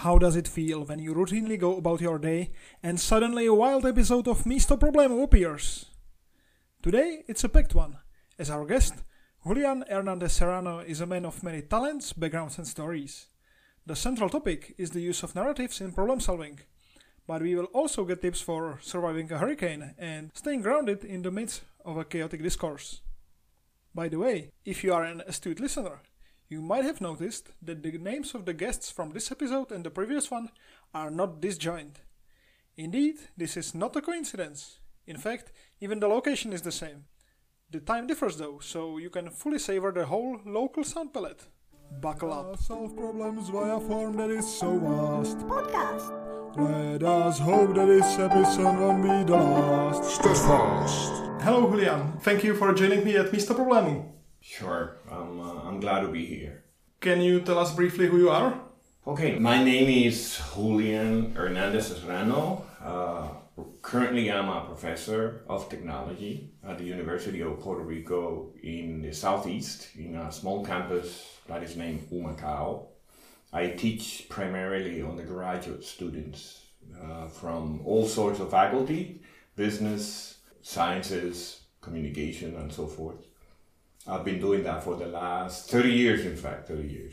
How does it feel when you routinely go about your day and suddenly a wild episode of Místo problému appears? Today it's a packed one, as our guest, Julián Hernández-Serrano, is a man of many talents, backgrounds, and stories. The central topic is the use of narratives in problem solving, but we will also get tips for surviving a hurricane and staying grounded in the midst of a chaotic discourse. By the way, if you are an astute listener, you might have noticed that the names of the guests from this episode and the previous one are not disjoint. Indeed, this is not a coincidence. In fact, even the location is the same. The time differs though, so you can fully savor the whole local sound palette. Buckle up. Solve problems via form that is so vast. Podcast. Let us hope that this episode won't be the last. Steadfast. Hello, Julián. Thank you for joining me at Místo problému. Sure, I'm, uh, I'm glad to be here. Can you tell us briefly who you are? Okay, my name is Julian Hernandez Serrano. Uh, currently, I'm a professor of technology at the University of Puerto Rico in the southeast, in a small campus that is named Humacao. I teach primarily on the graduate students uh, from all sorts of faculty business, sciences, communication, and so forth. I've been doing that for the last 30 years, in fact, 30 years.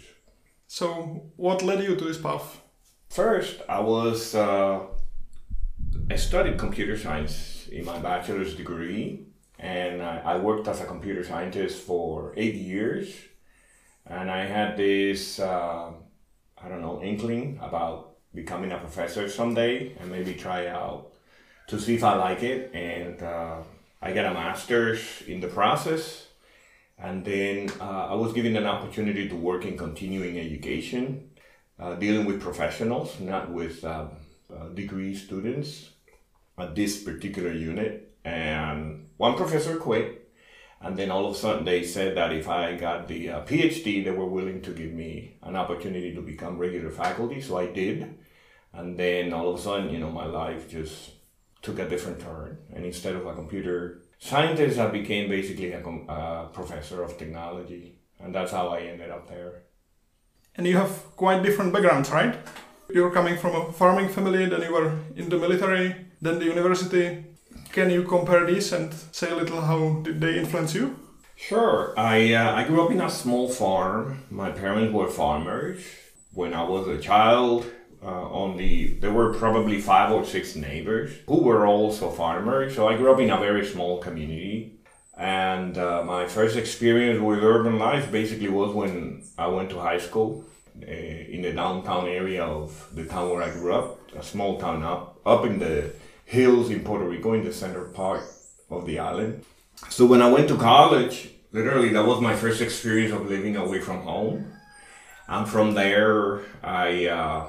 So, what led you to this path? First, I was, uh, I studied computer science in my bachelor's degree, and I, I worked as a computer scientist for eight years. And I had this, uh, I don't know, inkling about becoming a professor someday and maybe try out to see if I like it. And uh, I got a master's in the process. And then uh, I was given an opportunity to work in continuing education, uh, dealing with professionals, not with uh, uh, degree students at this particular unit. And one professor quit. And then all of a sudden they said that if I got the uh, PhD, they were willing to give me an opportunity to become regular faculty. So I did. And then all of a sudden, you know, my life just took a different turn. And instead of a computer scientist, I became basically a com- uh, professor of technology. And that's how I ended up there. And you have quite different backgrounds, right? You're coming from a farming family, then you were in the military, then the university. Can you compare these and say a little how did they influence you? Sure. I, uh, I grew up in a small farm. My parents were farmers. When I was a child, uh, there were probably five or six neighbors who were also farmers. So I grew up in a very small community. And uh, my first experience with urban life basically was when I went to high school uh, in the downtown area of the town where I grew up, a small town up up in the hills in Puerto Rico, in the center part of the island. So when I went to college, literally that was my first experience of living away from home. And from there, I uh,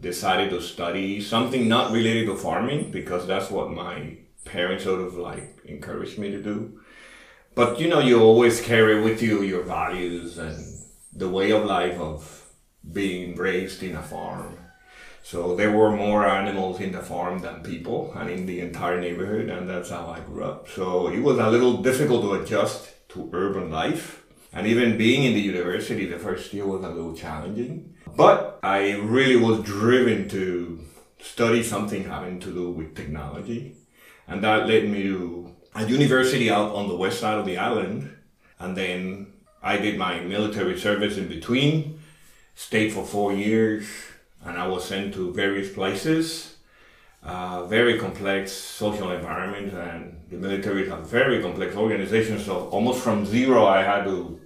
decided to study something not related to farming because that's what my parents sort of like encouraged me to do. But you know, you always carry with you your values and the way of life of being raised in a farm. So there were more animals in the farm than people and in the entire neighborhood, and that's how I grew up. So it was a little difficult to adjust to urban life. And even being in the university the first year was a little challenging. But I really was driven to study something having to do with technology. And that led me to a university out on the west side of the island. And then I did my military service in between, stayed for four years, and I was sent to various places, uh, very complex social environments, and the military is a very complex organization. So almost from zero, I had to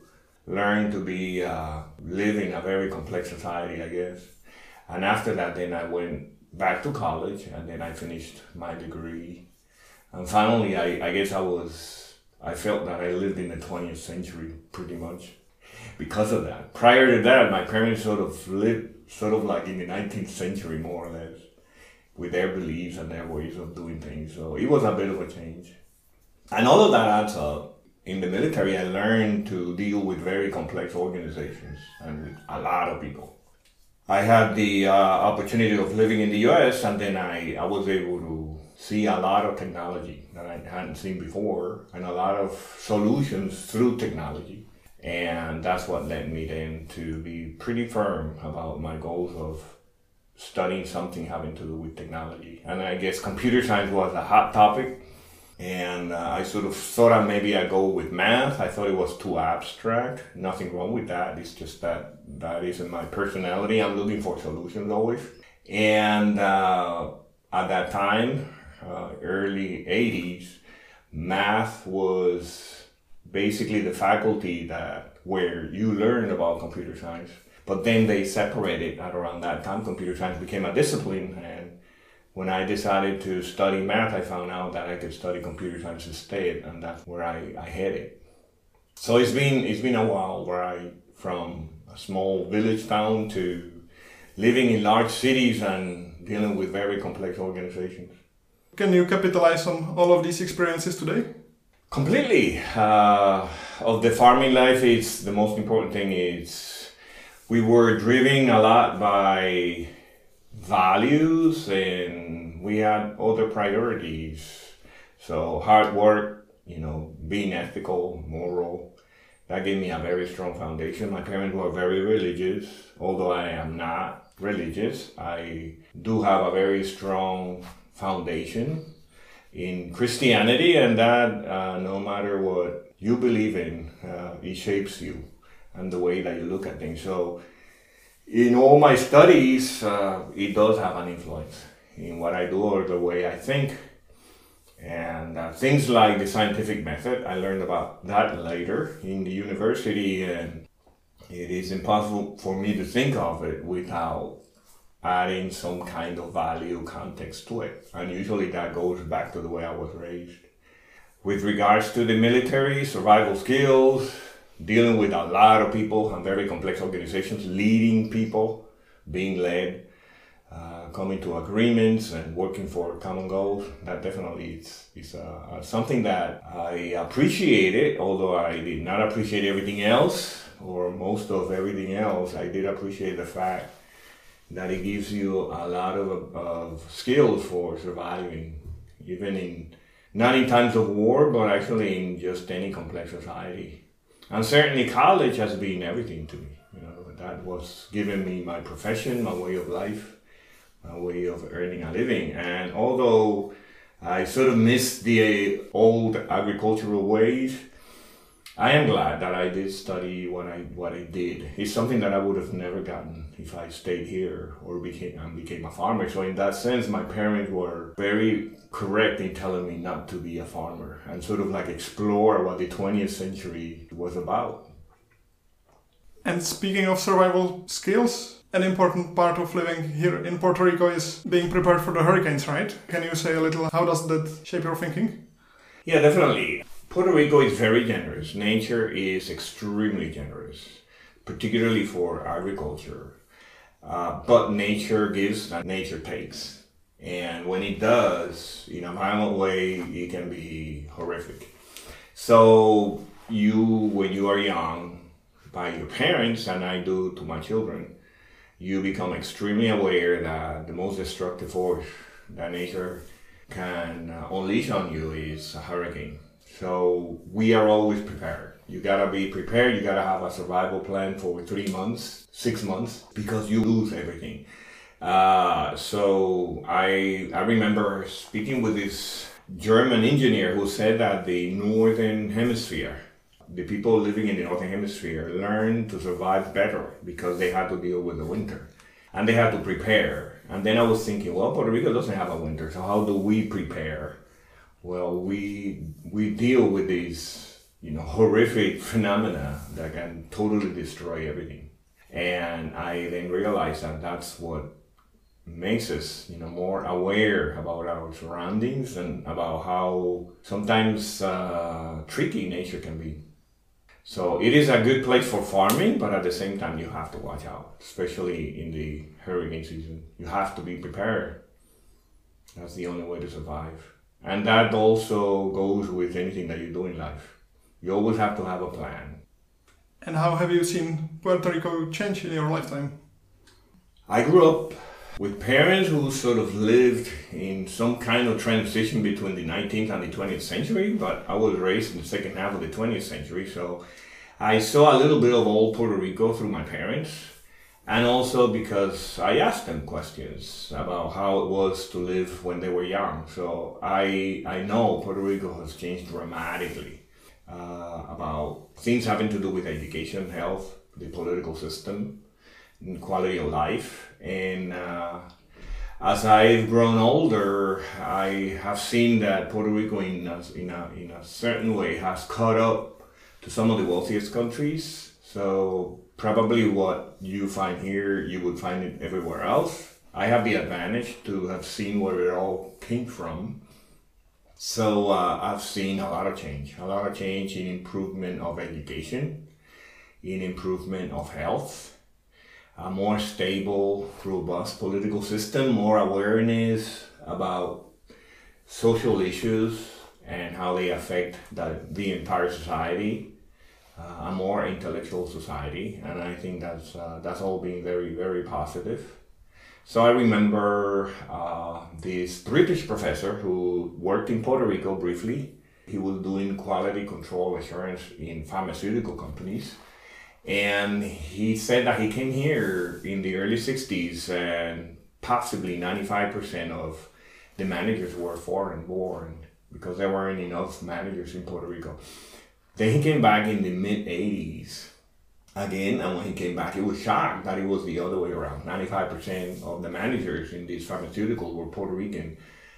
learn to be uh, live in a very complex society, I guess. And after that, then I went back to college, and then I finished my degree. And finally, I, I guess I was I felt that I lived in the 20th century pretty much because of that. Prior to that, my parents sort of lived sort of like in the 19th century, more or less, with their beliefs and their ways of doing things. So it was a bit of a change. And all of that adds up. In the military, I learned to deal with very complex organizations and with a lot of people. I had the uh, opportunity of living in the US, and then I, I was able to see a lot of technology that I hadn't seen before and a lot of solutions through technology. And that's what led me then to be pretty firm about my goals of studying something having to do with technology. And I guess computer science was a hot topic. And uh, I sort of thought I maybe I'd go with math. I thought it was too abstract. Nothing wrong with that. It's just that that isn't my personality. I'm looking for solutions always. And uh, at that time, uh, early 80s, math was basically the faculty that where you learn about computer science. But then they separated at around that time. Computer science became a discipline, and when I decided to study math, I found out that I could study computer science instead, and that's where I, I headed. So it's been it's been a while where I from a small village town to living in large cities and dealing with very complex organizations. Can you capitalize on all of these experiences today? Completely. Uh, of the farming life, it's the most important thing is we were driven a lot by values and we had other priorities. So hard work, you know, being ethical, moral, that gave me a very strong foundation. My parents were very religious, although I am not religious. I do have a very strong foundation in Christianity, and that uh, no matter what you believe in, uh, it shapes you and the way that you look at things. So, in all my studies, uh, it does have an influence in what I do or the way I think. And uh, things like the scientific method, I learned about that later in the university, and it is impossible for me to think of it without adding some kind of value context to it. And usually that goes back to the way I was raised. With regards to the military, survival skills, dealing with a lot of people and very complex organizations, leading people, being led, uh, coming to agreements and working for common goals, that definitely is, is uh, something that I appreciated, although I did not appreciate everything else or most of everything else. I did appreciate the fact that it gives you a lot of, of skills for surviving, even in not in times of war, but actually in just any complex society. And certainly, college has been everything to me. You know, that was giving me my profession, my way of life, my way of earning a living. And although I sort of missed the old agricultural ways, I am glad that I did study what I what I did. It's something that I would have never gotten if I stayed here or became and became a farmer. So in that sense, my parents were very correct in telling me not to be a farmer and sort of like explore what the 20th century was about. And speaking of survival skills, an important part of living here in Puerto Rico is being prepared for the hurricanes, right? Can you say a little how does that shape your thinking? Yeah, definitely. Puerto Rico is very generous. Nature is extremely generous, particularly for agriculture. Uh, but nature gives and nature takes. And when it does, in a violent way, it can be horrific. So you, when you are young, by your parents, and I do to my children, you become extremely aware that the most destructive force that nature can uh, unleash on you is a hurricane so we are always prepared. You gotta be prepared. You gotta have a survival plan for three months, six months, because you lose everything. Uh, so I I remember speaking with this German engineer who said that the northern hemisphere, the people living in the northern hemisphere, learned to survive better because they had to deal with the winter, and they had to prepare. And then I was thinking, well, Puerto Rico doesn't have a winter, so how do we prepare? Well, we we deal with these you know horrific phenomena that can totally destroy everything. And I then realized that that's what makes us you know more aware about our surroundings and about how sometimes uh, tricky nature can be. So it is a good place for farming, but at the same time you have to watch out, especially in the hurricane season. You have to be prepared. That's the only way to survive. And that also goes with anything that you do in life. You always have to have a plan. And how have you seen Puerto Rico change in your lifetime? I grew up with parents who sort of lived in some kind of transition between the 19th and the 20th century, but I was raised in the second half of the 20th century, so I saw a little bit of old Puerto Rico through my parents, and also because I asked them questions about how it was to live when they were young. So I I know Puerto Rico has changed dramatically uh, about things having to do with education, health, the political system, and quality of life, and. Uh, as I've grown older, I have seen that Puerto Rico, in a, in a, in a certain way, has caught up to some of the wealthiest countries. So probably what you find here, you would find it everywhere else. I have the advantage to have seen where it all came from. So uh, I've seen a lot of change, a lot of change in improvement of education, in improvement of health, a more stable, robust political system, more awareness about social issues and how they affect the, the entire society, a more intellectual society, and I think that's uh, that's all being very very positive. So I remember uh, this British professor who worked in Puerto Rico briefly. He was doing quality control assurance in pharmaceutical companies and he said that he came here in the early 60s and possibly 95% of the managers were foreign born because there weren't enough managers in Puerto Rico. Then he came back in the mid 80s again, and when he came back, he was shocked that it was the other way around. 95% of the managers in these pharmaceuticals were Puerto Rican,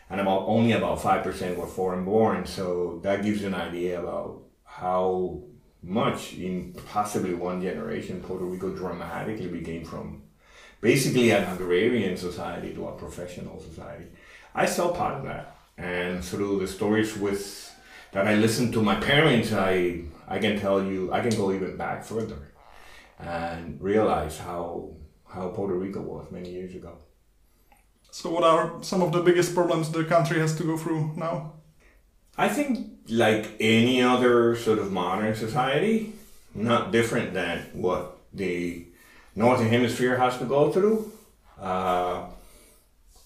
and about only about 5% were foreign born. So that gives you an idea about how much in possibly one generation, Puerto Rico dramatically became from basically an agrarian society to a professional society. I saw part of that, and through the stories with that I listened to my parents, I I can tell you I can go even back further, and realize how how Puerto Rico was many years ago. So, what are some of the biggest problems the country has to go through now? I think, like any other sort of modern society, not different than what the northern hemisphere has to go through. Uh,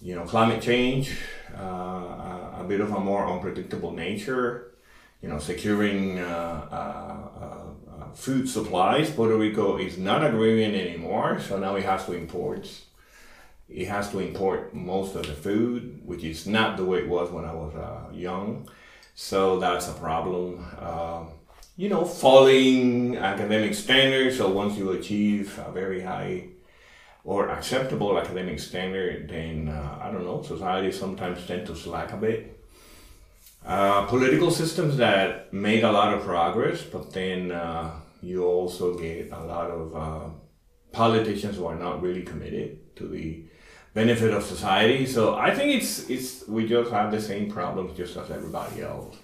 you know, climate change, uh, a bit of a more unpredictable nature. You know, securing uh, uh, uh, food supplies. Puerto Rico is not agrarian anymore, so now it has to import. It has to import most of the food, which is not the way it was when I was young. So that's a problem. Um, you know, following academic standards. So once you achieve a very high or acceptable academic standard, then uh, I don't know, society sometimes tend to slack a bit. Uh, political systems that made a lot of progress, but then uh, you also get a lot of uh, politicians who are not really committed to the benefit of society. So I think it's it's we just have the same problems just as everybody else.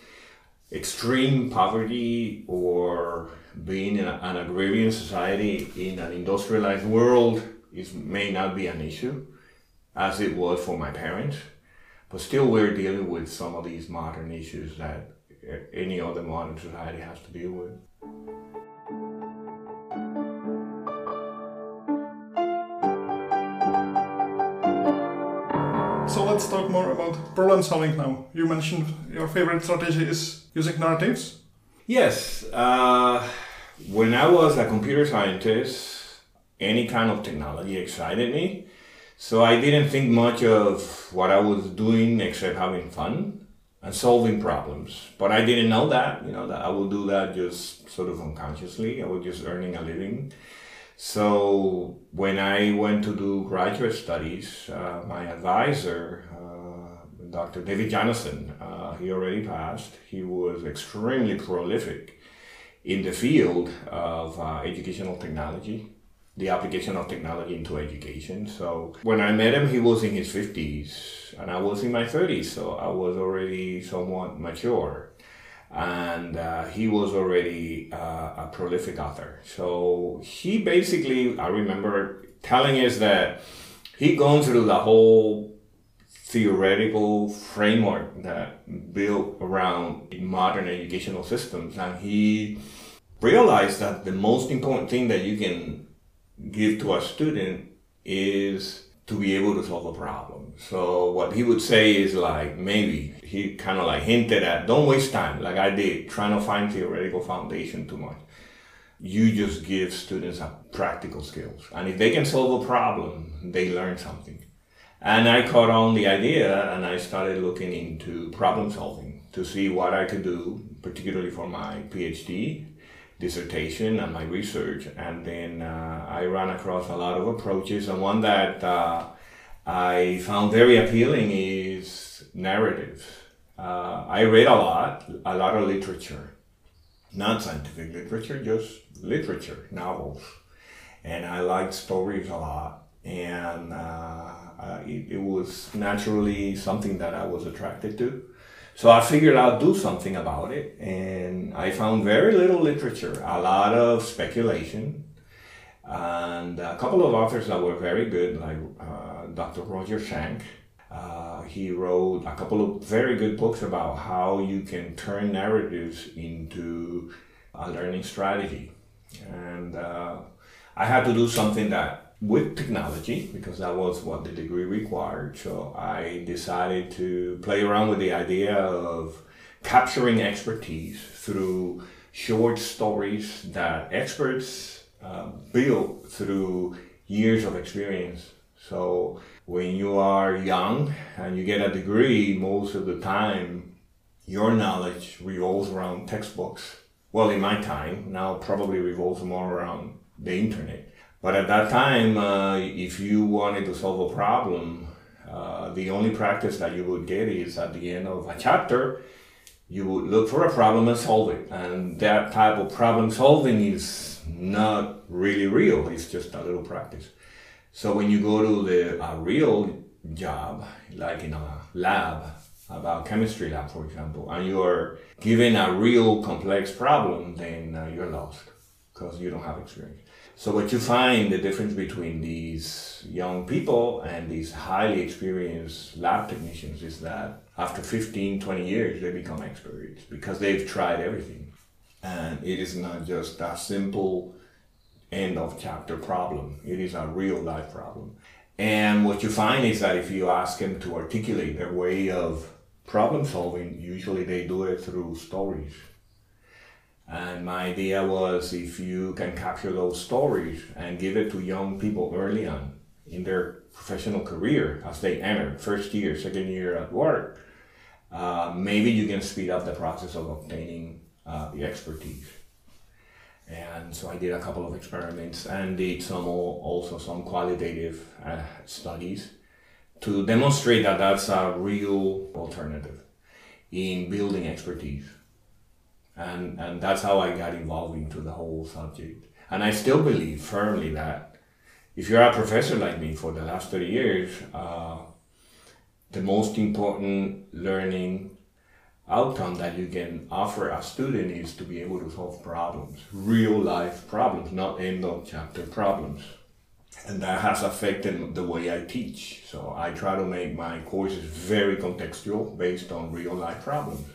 Extreme poverty or being in a, an agrarian society in an industrialized world is may not be an issue as it was for my parents. But still we're dealing with some of these modern issues that any other modern society has to deal with. So let's talk more about problem solving now. You mentioned your favorite strategy is using narratives. Yes. Uh, when I was a computer scientist, any kind of technology excited me. So I didn't think much of what I was doing except having fun and solving problems. But I didn't know that, you know, that I would do that just sort of unconsciously. I was just earning a living. So when I went to do graduate studies, uh, my advisor, uh, Dr. David Jonassen, uh, he already passed. He was extremely prolific in the field of uh, educational technology, the application of technology into education. So when I met him, he was in his 50s and I was in my 30s, so I was already somewhat mature and uh, he was already uh, a prolific author. So he basically, I remember telling us that he'd gone through the whole theoretical framework that built around modern educational systems, and he realized that the most important thing that you can give to a student is to be able to solve a problem. So what he would say is like maybe he kind of like hinted at don't waste time like I did trying to find theoretical foundation too much. you just give students a practical skills. And if they can solve a problem, they learn something. And I caught on the idea and I started looking into problem solving to see what I could do, particularly for my PhD dissertation and my research. And then uh, I ran across a lot of approaches, and one that uh, I found very appealing is narrative. Uh, I read a lot, a lot of literature, not scientific literature, just literature, novels. And I liked stories a lot. And uh, it, it was naturally something that I was attracted to. So I figured I'd do something about it, and I found very little literature, a lot of speculation, and a couple of authors that were very good, like uh, Dr. Roger Schank. Uh, he wrote a couple of very good books about how you can turn narratives into a learning strategy. And uh, I had to do something that with technology because that was what the degree required. So I decided to play around with the idea of capturing expertise through short stories that experts uh, build through years of experience. So when you are young and you get a degree, most of the time your knowledge revolves around textbooks. Well, in my time, now probably revolves more around the internet. But at that time, uh, if you wanted to solve a problem, uh, the only practice that you would get is at the end of a chapter, you would look for a problem and solve it. And that type of problem solving is not really real, it's just a little practice. So when you go to the a real job, like in a lab, about chemistry lab, for example, and you are given a real complex problem, then uh, you're lost because you don't have experience. So what you find the difference between these young people and these highly experienced lab technicians is that after 15, 20 years, they become experts because they've tried everything. And it is not just a simple end of chapter problem. It is a real life problem. And what you find is that if you ask them to articulate their way of problem solving, usually they do it through stories and my idea was if you can capture those stories and give it to young people early on in their professional career as they enter first year, second year at work, uh, maybe you can speed up the process of obtaining uh, the expertise. And so I did a couple of experiments and did some also some qualitative uh, studies to demonstrate that that's a real alternative in building expertise and and that's how I got involved into the whole subject. And I still believe firmly that if you're a professor like me for the last thirty years, uh, the most important learning outcome that you can offer a student is to be able to solve problems, real life problems, not end of chapter problems. And that has affected the way I teach. So I try to make my courses very contextual based on real life problems.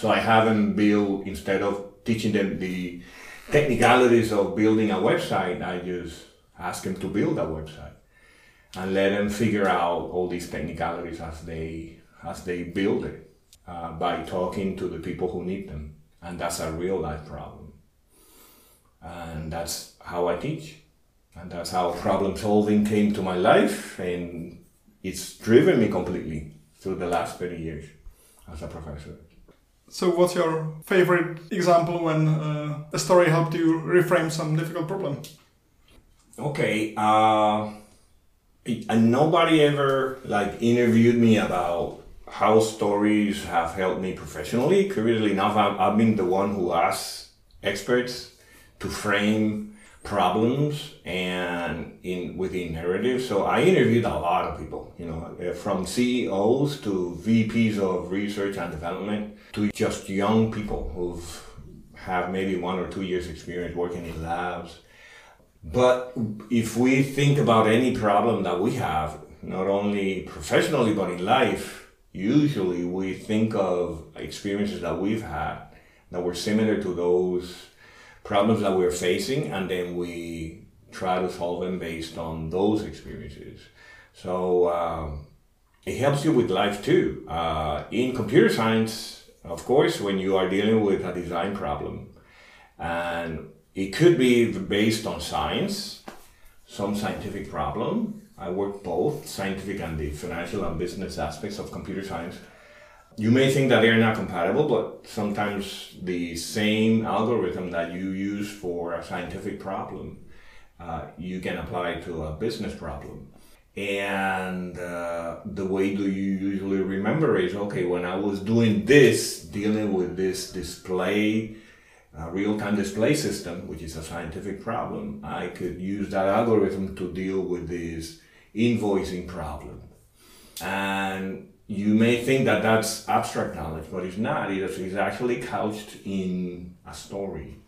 So I haven't built, instead of teaching them the technicalities of building a website, I just ask them to build a website and let them figure out all these technicalities as they as they build it uh, by talking to the people who need them, and that's a real life problem. And that's how I teach, and that's how problem solving came to my life, and it's driven me completely through the last thirty years as a professor. So, what's your favorite example when uh, a story helped you reframe some difficult problem? Okay, uh, and nobody ever like interviewed me about how stories have helped me professionally. Curiously enough, I've, I've been the one who asks experts to frame problems and in within narrative. So I interviewed a lot of people, you know, uh, from CEOs to VPs of research and development to just young people who've have maybe one or two years experience working in labs. But if we think about any problem that we have, not only professionally but in life, usually we think of experiences that we've had that were similar to those problems that we're facing, and then we try to solve them based on those experiences. So um, it helps you with life too. Uh, in computer science, of course, when you are dealing with a design problem, and It could be based on science, some scientific problem. I work both scientific and the financial and business aspects of computer science. You may think that they're not compatible, but sometimes the same algorithm that you use for a scientific problem, uh, you can apply to a business problem. And uh, the way do you usually remember is okay, when I was doing this, dealing with this display, uh, real time display system, which is a scientific problem, I could use that algorithm to deal with this invoicing problem. And you may think that that's abstract knowledge, but it's not. It's actually couched in a story.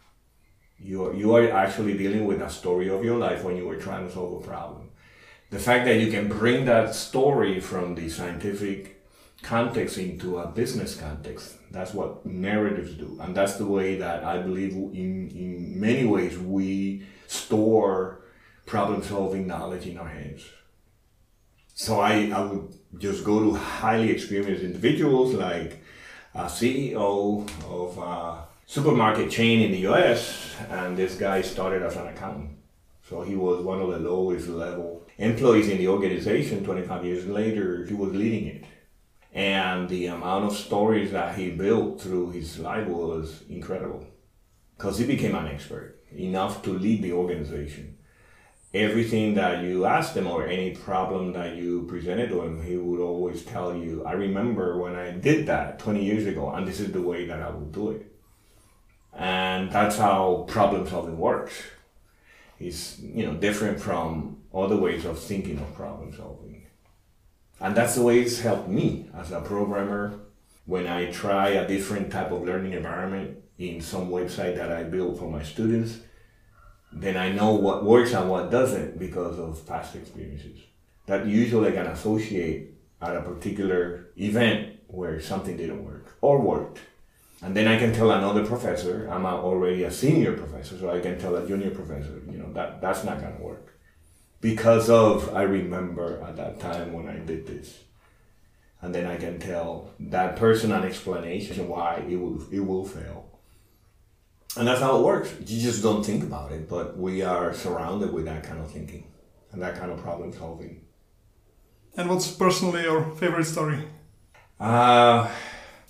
You are, you are actually dealing with a story of your life when you were trying to solve a problem. The fact that you can bring that story from the scientific context into a business context, that's what narratives do. And that's the way that I believe in, in many ways we store problem solving knowledge in our hands. So I, I would just go to highly experienced individuals like a CEO of a supermarket chain in the US, and this guy started as an accountant. So he was one of the lowest level employees in the organization. 25 years later, he was leading it. And the amount of stories that he built through his life was incredible because he became an expert enough to lead the organization everything that you asked him or any problem that you presented to him, he would always tell you, I remember when I did that 20 years ago, and this is the way that I would do it. And that's how problem solving works. It's, you know, different from other ways of thinking of problem solving. And that's the way it's helped me as a programmer when I try a different type of learning environment in some website that I build for my students then I know what works and what doesn't because of past experiences. That usually I can associate at a particular event where something didn't work or worked. And then I can tell another professor, I'm already a senior professor, so I can tell a junior professor, you know, that, that's not going to work. Because of, I remember at that time when I did this. And then I can tell that person an explanation why it will, it will fail and that's how it works. You just don't think about it, but we are surrounded with that kind of thinking and that kind of problem solving. And what's personally your favorite story? Uh,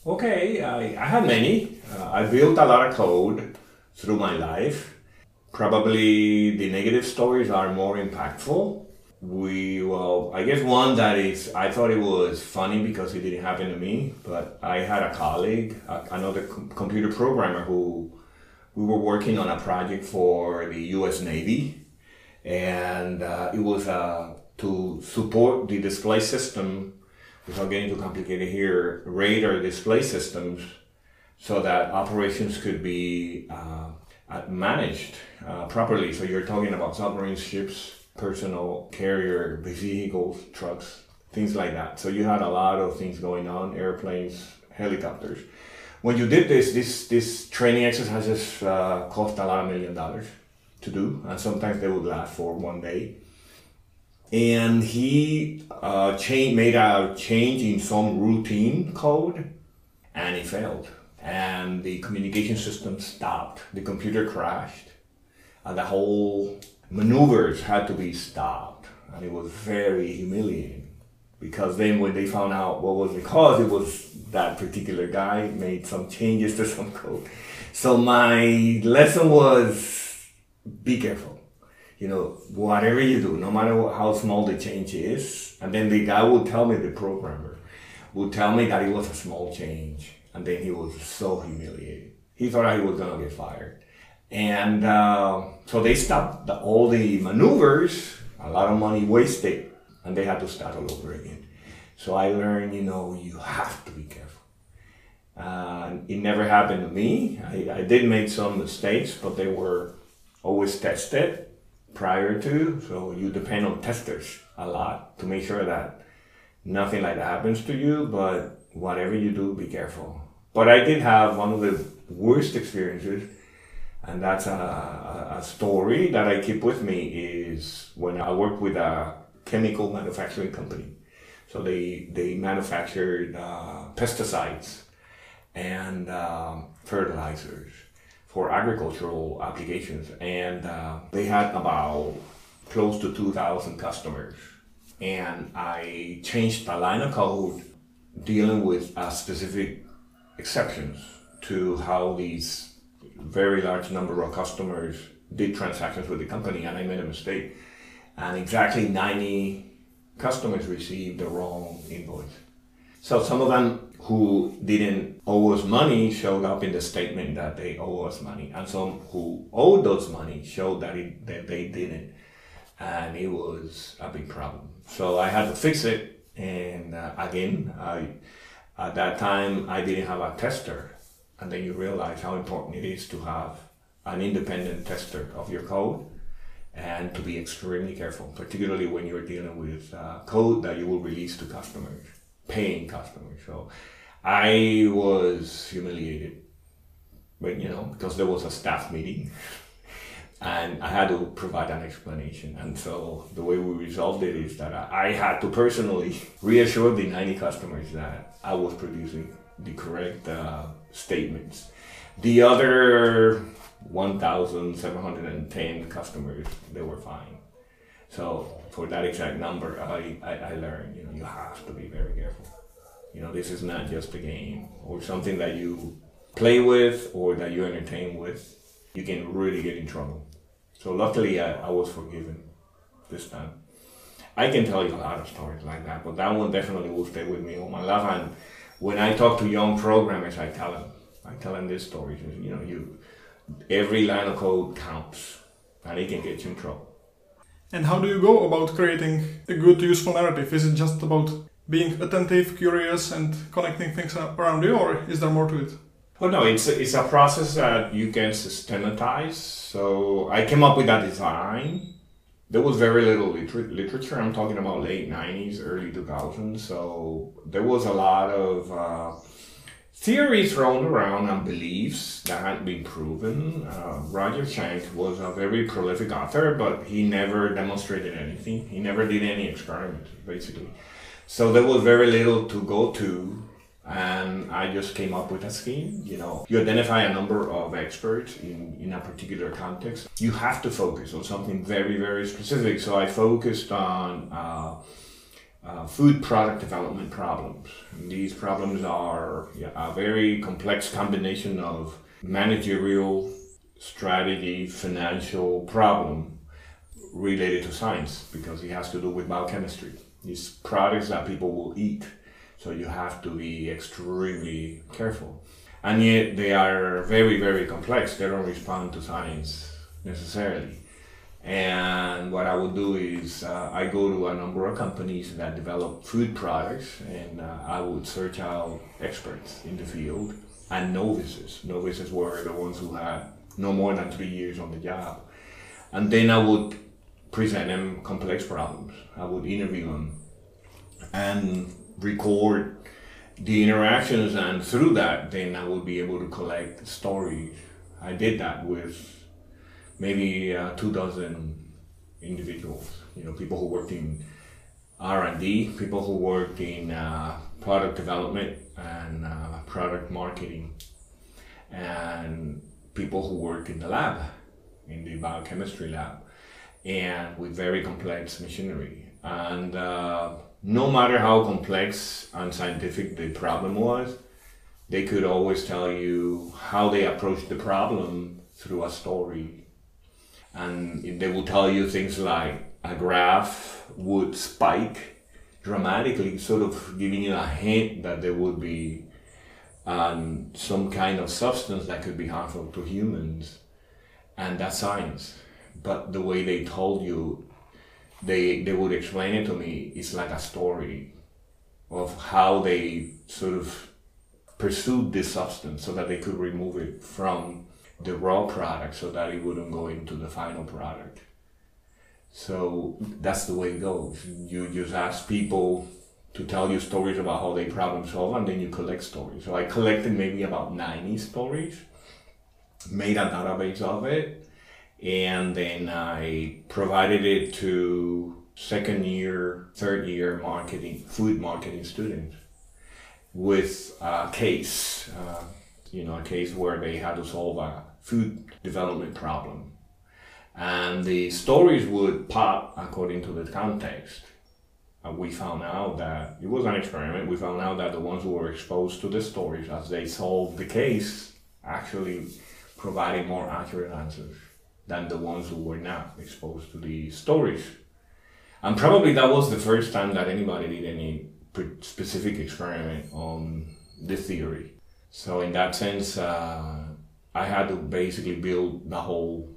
okay, I, I had many. Uh, I built a lot of code through my life. Probably the negative stories are more impactful. We, well, I guess one that is, I thought it was funny because it didn't happen to me, but I had a colleague, another computer programmer who we were working on a project for the U.S. Navy, and uh, it was uh, to support the display system, without getting too complicated here, radar display systems, so that operations could be uh, managed uh, properly. So you're talking about submarines, ships, personal carrier vehicles, trucks, things like that. So you had a lot of things going on, airplanes, helicopters when you did this, this this training exercises uh, cost a lot of million dollars to do, and sometimes they would last for one day. And he uh, made a change in some routine code, and it failed. And the communication system stopped. The computer crashed, and the whole maneuvers had to be stopped, and it was very humiliating. Because then when they found out what was the cause, it was that particular guy made some changes to some code. So my lesson was be careful. You know, whatever you do, no matter how small the change is, and then the guy would tell me, the programmer would tell me that it was a small change, and then he was so humiliated. He thought he was gonna get fired, and uh, so they stopped the, all the maneuvers. A lot of money wasted, and they had to start all over again. So I learned, you know, you have to be careful. Uh, it never happened to me. I, I did make some mistakes, but they were always tested prior to. So you depend on testers a lot to make sure that nothing like that happens to you. But whatever you do, be careful. But I did have one of the worst experiences, and that's a, a story that I keep with me. Is when I worked with a chemical manufacturing company so they they manufactured uh, pesticides and um, fertilizers for agricultural applications, and uh, they had about close to 2,000 customers. And I changed the line of code dealing with uh, specific exceptions to how these very large number of customers did transactions with the company, and I made a mistake. And exactly 90 customers received the wrong invoice. So some of them who didn't owe us money showed up in the statement that they owe us money, and some who owed us money showed that, it, that they didn't, and it was a big problem. So I had to fix it, and uh, again, I, at that time I didn't have a tester, and then you realize how important it is to have an independent tester of your code and to be extremely careful, particularly when you're dealing with uh, code that you will release to customers, paying customers. So I was humiliated, but you know, because there was a staff meeting and I had to provide an explanation. And so the way we resolved it is that I had to personally reassure the 90 customers that I was producing the correct uh, statements. The other 1,710 customers, they were fine. So for that exact number, I, I, I learned, you know, you have to be very careful. You know, this is not just a game or something that you play with or that you entertain with. You can really get in trouble. So luckily, I, I was forgiven this time. I can tell you a lot of stories like that, but that one definitely will stay with me all my life. And when I talk to young programmers, I tell them, I tell them this story. You know, you every line of code counts, and it can get you in trouble. And how do you go about creating a good, useful narrative? Is it just about being attentive, curious, and connecting things around you, or is there more to it? Well, no, it's a, it's a process that you can systematize. So I came up with that design. There was very little liter- literature. I'm talking about late 90s, early 2000s. So there was a lot of uh, theories thrown around and beliefs that had been proven. Uh, Roger Schank was a very prolific author, but he never demonstrated anything. He never did any experiments, basically. So there was very little to go to, and I just came up with a scheme. You know, you identify a number of experts in, in a particular context. You have to focus on something very, very specific. So I focused on uh, uh, food product development problems. And these problems are yeah, a very complex combination of managerial, strategy, financial problem related to science because it has to do with biochemistry. These products that people will eat. So you have to be extremely careful. And yet they are very, very complex. They don't respond to science necessarily. And what I would do is uh, I go to a number of companies that develop food products and uh, I would search out experts in the field and novices. Novices were the ones who had no more than three years on the job. And then I would present them complex problems. I would interview them and record the interactions and through that then I would be able to collect stories. I did that with maybe uh, two dozen individuals. You know, people who worked in R and D, people who worked in uh, product development and uh, product marketing, and people who worked in the lab, in the biochemistry lab, and with very complex machinery. And uh, no matter how complex and scientific the problem was, they could always tell you how they approached the problem through a story and they will tell you things like a graph would spike dramatically, sort of giving you a hint that there would be um, some kind of substance that could be harmful to humans, and that's science. But the way they told you, they they would explain it to me. It's like a story of how they sort of pursued this substance so that they could remove it from the raw product so that it wouldn't go into the final product. So that's the way it goes. You just ask people to tell you stories about how they problem solve and then you collect stories. So I collected maybe about 90 stories, made a database of it, and then I provided it to second year, third year marketing, food marketing students with a case, uh, you know, a case where they had to solve a food development problem. And the stories would pop according to the context. And we found out that it was an experiment. We found out that the ones who were exposed to the stories as they solved the case actually provided more accurate answers than the ones who were not exposed to the stories. And probably that was the first time that anybody did any specific experiment on this theory. So in that sense, uh, I had to basically build the whole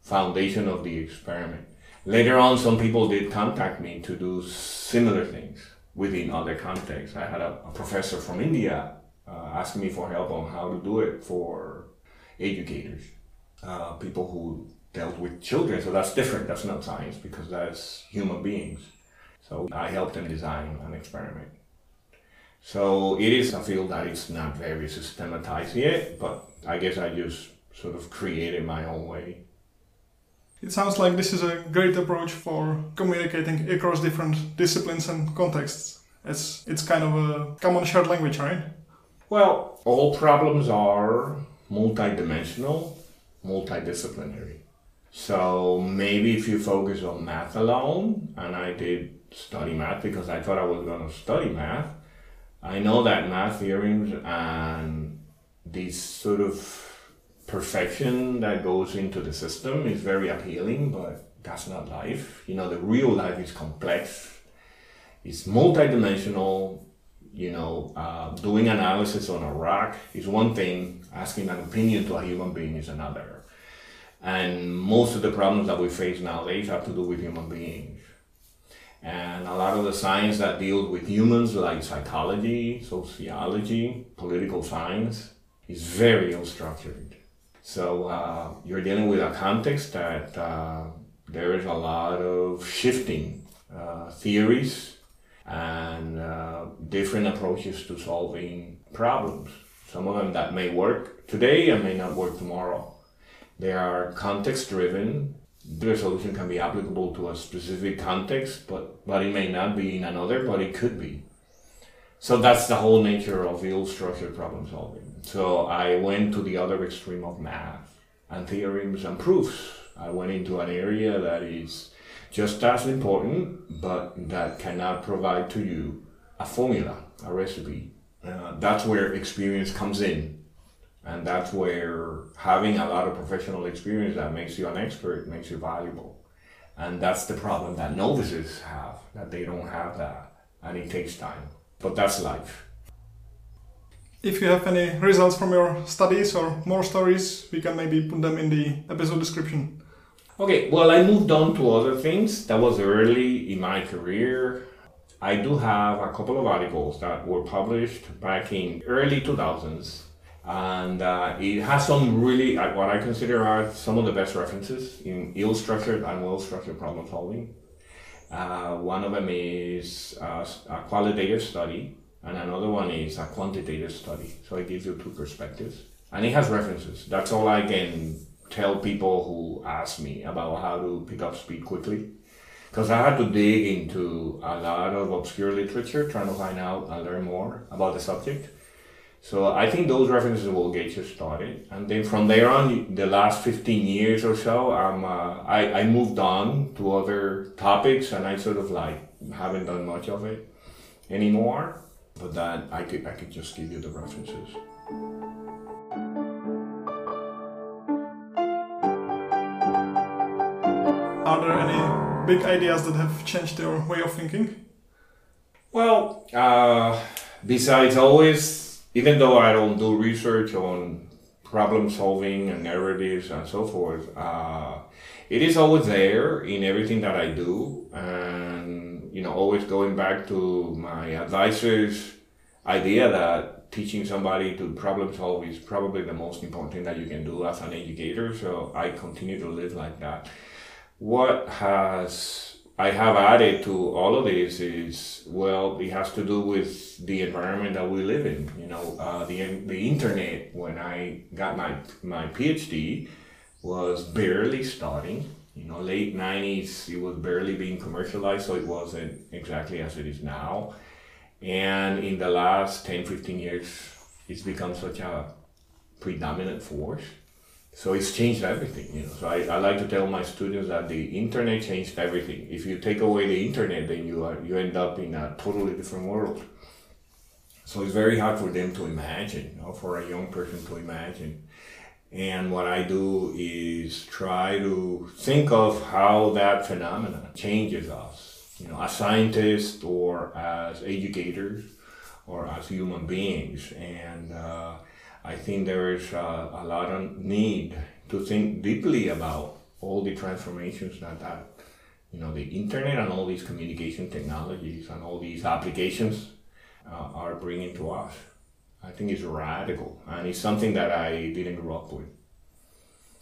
foundation of the experiment. Later on, some people did contact me to do similar things within other contexts. I had a, a professor from India uh, me for help on how to do it for educators, uh, people who dealt with children. So that's different. That's not science because that's human beings. So I helped them design an experiment. So it is a field that is not very systematized yet, but I guess I just sort of created my own way. It sounds like this is a great approach for communicating across different disciplines and contexts. It's, it's kind of a common shared language, right? Well, all problems are multidimensional, multidisciplinary. So maybe if you focus on math alone, and I did study math because I thought I was going to study math, I know that math theorems and this sort of perfection that goes into the system is very appealing, but that's not life. You know, the real life is complex, it's multidimensional. You know, uh, doing analysis on a rock is one thing, asking an opinion to a human being is another. And most of the problems that we face nowadays have to do with human beings. And a lot of the science that deals with humans, like psychology, sociology, political science, is very unstructured. So uh, you're dealing with a context that uh, there is a lot of shifting uh, theories and uh, different approaches to solving problems. Some of them that may work today and may not work tomorrow. They are context driven the solution can be applicable to a specific context, but, but it may not be in another, but it could be. So that's the whole nature of ill structured problem solving. So I went to the other extreme of math and theorems and proofs. I went into an area that is just as important, but that cannot provide to you a formula, a recipe. Uh, that's where experience comes in and that's where having a lot of professional experience that makes you an expert makes you valuable. And that's the problem that novices have, that they don't have that. And it takes time. But that's life. If you have any results from your studies or more stories, we can maybe put them in the episode description. Okay, well, I moved on to other things. That was early in my career. I do have a couple of articles that were published back in early 2000s and uh, it has some really what I consider are some of the best references in ill-structured and well-structured problem solving. Uh, one of them is uh, a qualitative study, and another one is a quantitative study. So it gives you two perspectives, and it has references. That's all I can tell people who ask me about how to pick up speed quickly. Because I had to dig into a lot of obscure literature trying to find out and learn more about the subject so I think those references will get you started, and then from there on, the last fifteen years or so, I'm uh, I I moved on to other topics, and I sort of like haven't done much of it anymore. But that I could I could just give you the references. Are there any big ideas that have changed your way of thinking? Well, uh, besides always even though I don't do research on problem solving and narratives and so forth, uh, it is always there in everything that I do. And, you know, always going back to my advisor's idea that teaching somebody to problem solve is probably the most important thing that you can do as an educator. So I continue to live like that. What has I have added to all of this is well, it has to do with the environment that we live in. You know, uh, the the internet when I got my my PhD was barely starting. You know, late nineties, it was barely being commercialized, so it wasn't exactly as it is now. And in the last 10, 15 years, it's become such a predominant force. So it's changed everything, you know. So I, I like to tell my students that the internet changed everything. If you take away the internet, then you are you end up in a totally different world. So it's very hard for them to imagine, you know, for a young person to imagine. And what I do is try to think of how that phenomenon changes us, you know, as scientists or as educators or as human beings. And uh, I think there is uh, a lot of need to think deeply about all the transformations that, that you know the internet and all these communication technologies and all these applications uh, are bringing to us. I think it's radical and it's something that I didn't grow up with.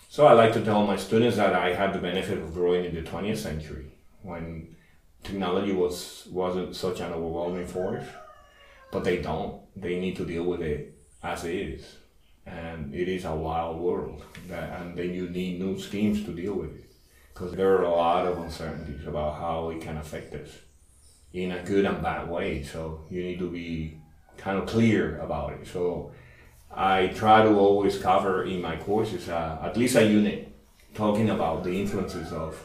So I like to tell my students that I had the benefit of growing in the 20th century when technology was wasn't such an overwhelming force, but they don't. They need to deal with it as is, and it is a wild world. That, and then you need new schemes to deal with it because there are a lot of uncertainties about how it can affect us in a good and bad way. So you need to be kind of clear about it. So I try to always cover in my courses uh, at least a unit talking about the influences of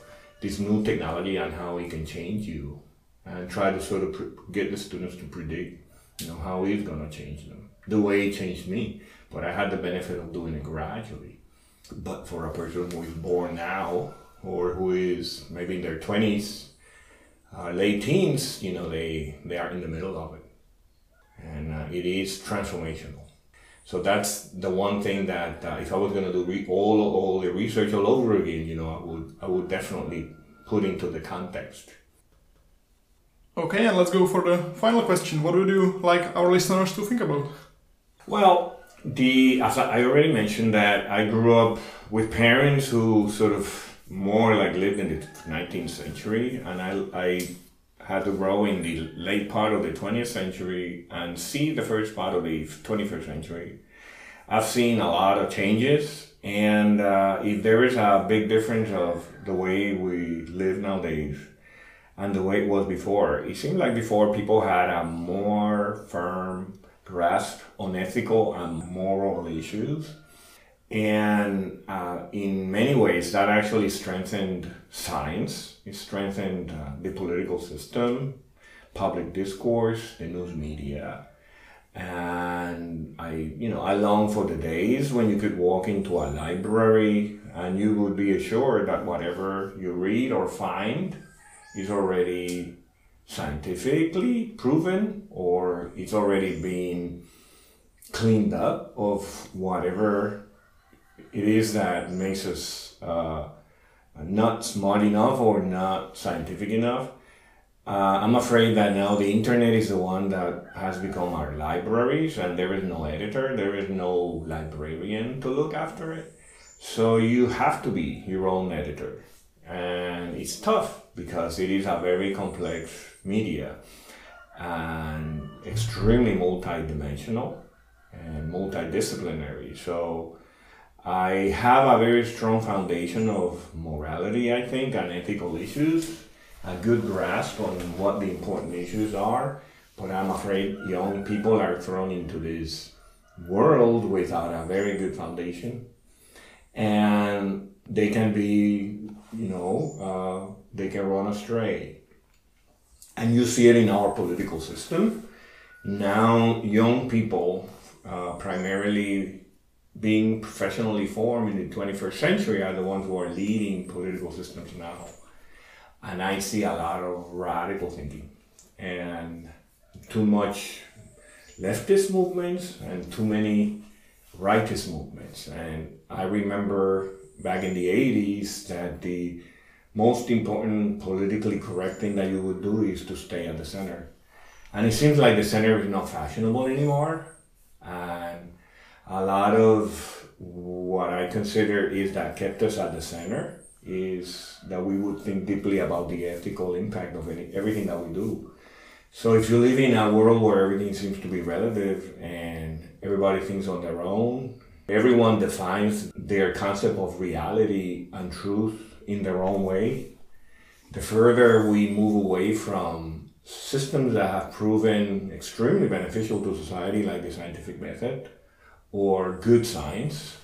this new technology and how it can change you, and try to sort of pre- get the students to predict, you know, how it's gonna change them, the way it changed me. But I had the benefit of doing it gradually. But for a person who is born now or who is maybe in their twenties, uh, late teens, you know, they they are in the middle of it, and uh, it is transformational. So that's the one thing that uh, if I was going to do re- all all the research all over again, you know, I would I would definitely put into the context. Okay, and let's go for the final question. What would you like our listeners to think about? Well, the as I already mentioned that I grew up with parents who sort of more like lived in the 19th century, and I I had to grow in the late part of the 20th century and see the first part of the 21st century. I've seen a lot of changes, and uh, if there is a big difference of the way we live nowadays and the way it was before, it seemed like before people had a more firm grasp on ethical and moral issues. And uh, in many ways, that actually strengthened science. It strengthened uh, the political system, public discourse, the news media. And I, you know, I long for the days when you could walk into a library and you would be assured that whatever you read or find is already scientifically proven or it's already been cleaned up of whatever it is that makes us uh, not smart enough or not scientific enough. Uh, I'm afraid that now the internet is the one that has become our libraries, and there is no editor, there is no librarian to look after it. So you have to be your own editor. And it's tough because it is a very complex media and extremely multidimensional and multidisciplinary. So I have a very strong foundation of morality, I think, and ethical issues, a good grasp on what the important issues are. But I'm afraid young people are thrown into this world without a very good foundation. And they can be, you know, uh, they can run astray. And you see it in our political system. Now, young people, uh, primarily being professionally formed in the 21st century are the ones who are leading political systems now. And I see a lot of radical thinking and too much leftist movements and too many rightist movements. And I remember back in the 80s that the most important politically correct thing that you would do is to stay at the center. And it seems like the center is not fashionable anymore. And a lot of what I consider is that kept us at the center is that we would think deeply about the ethical impact of any, everything that we do. So if you live in a world where everything seems to be relative and everybody thinks on their own, everyone defines their concept of reality and truth in their own way, the further we move away from systems that have proven extremely beneficial to society, like the scientific method, or good science,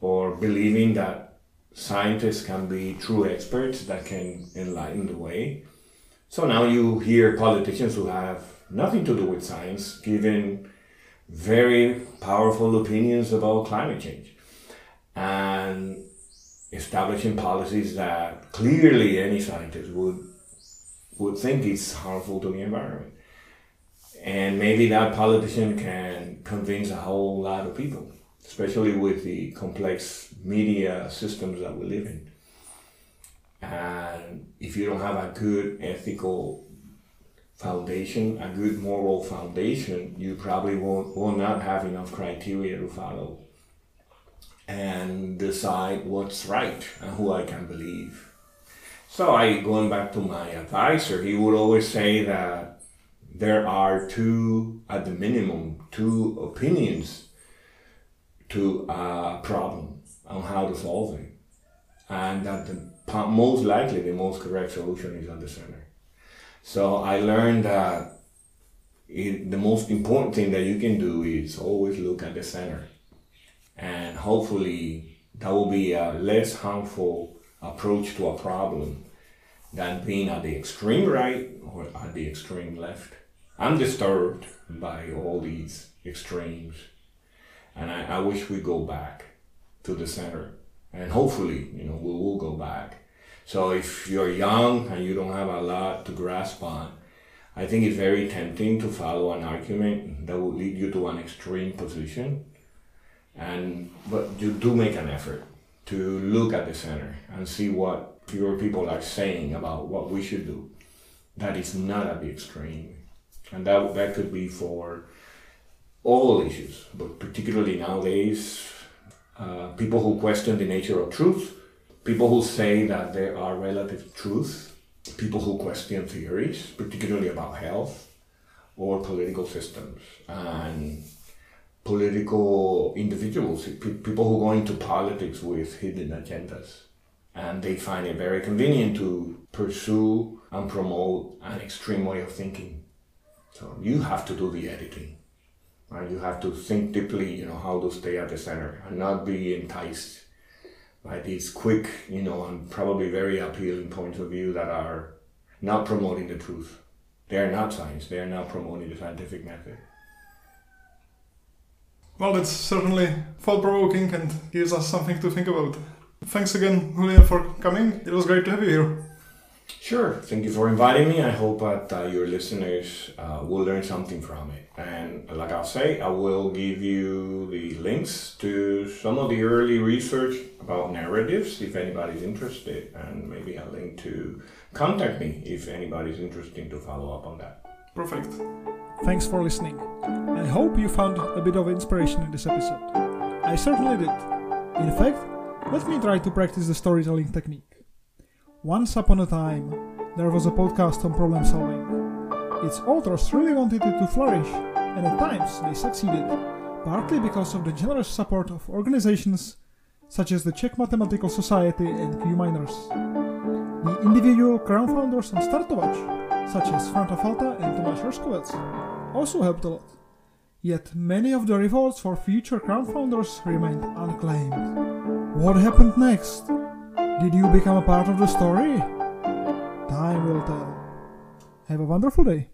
or believing that scientists can be true experts that can enlighten the way. So now you hear politicians who have nothing to do with science giving very powerful opinions about climate change and establishing policies that clearly any scientist would would think is harmful to the environment. And maybe that politician can convince a whole lot of people, especially with the complex media systems that we live in. And if you don't have a good ethical foundation, a good moral foundation, you probably won't will not have enough criteria to follow and decide what's right and who I can believe. So I going back to my advisor, he would always say that there are two at the minimum two opinions to a problem on how to solve it. And that the most likely the most correct solution is at the center. So I learned that it, the most important thing that you can do is always look at the center. And hopefully that will be a less harmful approach to a problem than being at the extreme right or at the extreme left. I'm disturbed by all these extremes. And I, I wish we go back to the center. And hopefully, you know, we will go back so if you're young and you don't have a lot to grasp on, I think it's very tempting to follow an argument that will lead you to an extreme position. And but you do make an effort to look at the center and see what your people are saying about what we should do. That is not at the extreme. And that that could be for all issues, but particularly nowadays, uh, people who question the nature of truth people who say that there are relative truths, people who question theories, particularly about health or political systems, and political individuals, people who go into politics with hidden agendas. And they find it very convenient to pursue and promote an extreme way of thinking. So you have to do the editing. Right? You have to think deeply, you know, how to stay at the center and not be enticed by these quick, you know, and probably very appealing points of view that are not promoting the truth. They are not science. They are not promoting the scientific method. Well, it's certainly thought provoking and gives us something to think about. Thanks again, Julián, for coming. It was great to have you here. Sure. Thank you for inviting me. I hope that uh, your listeners uh, will learn something from it. And like I'll say, I will give you the links to some of the early research about narratives if anybody's interested, and maybe a link to contact me if anybody's interested to follow up on that. Perfect. Thanks for listening. I hope you found a bit of inspiration in this episode. I certainly did. In fact, let me try to practice the storytelling technique. Once upon a time, there was a podcast on problem solving. Its authors really wanted it to flourish, and at times they succeeded, partly because of the generous support of organizations such as the Czech Mathematical Society and Q-Miners. The individual crowdfunders on Startovač, such as Franta Falta and Tomáš Rožkovec, also helped a lot. Yet many of the rewards for future crowdfunders remained unclaimed. What happened next? Did you become a part of the story? Time will tell. Have a wonderful day.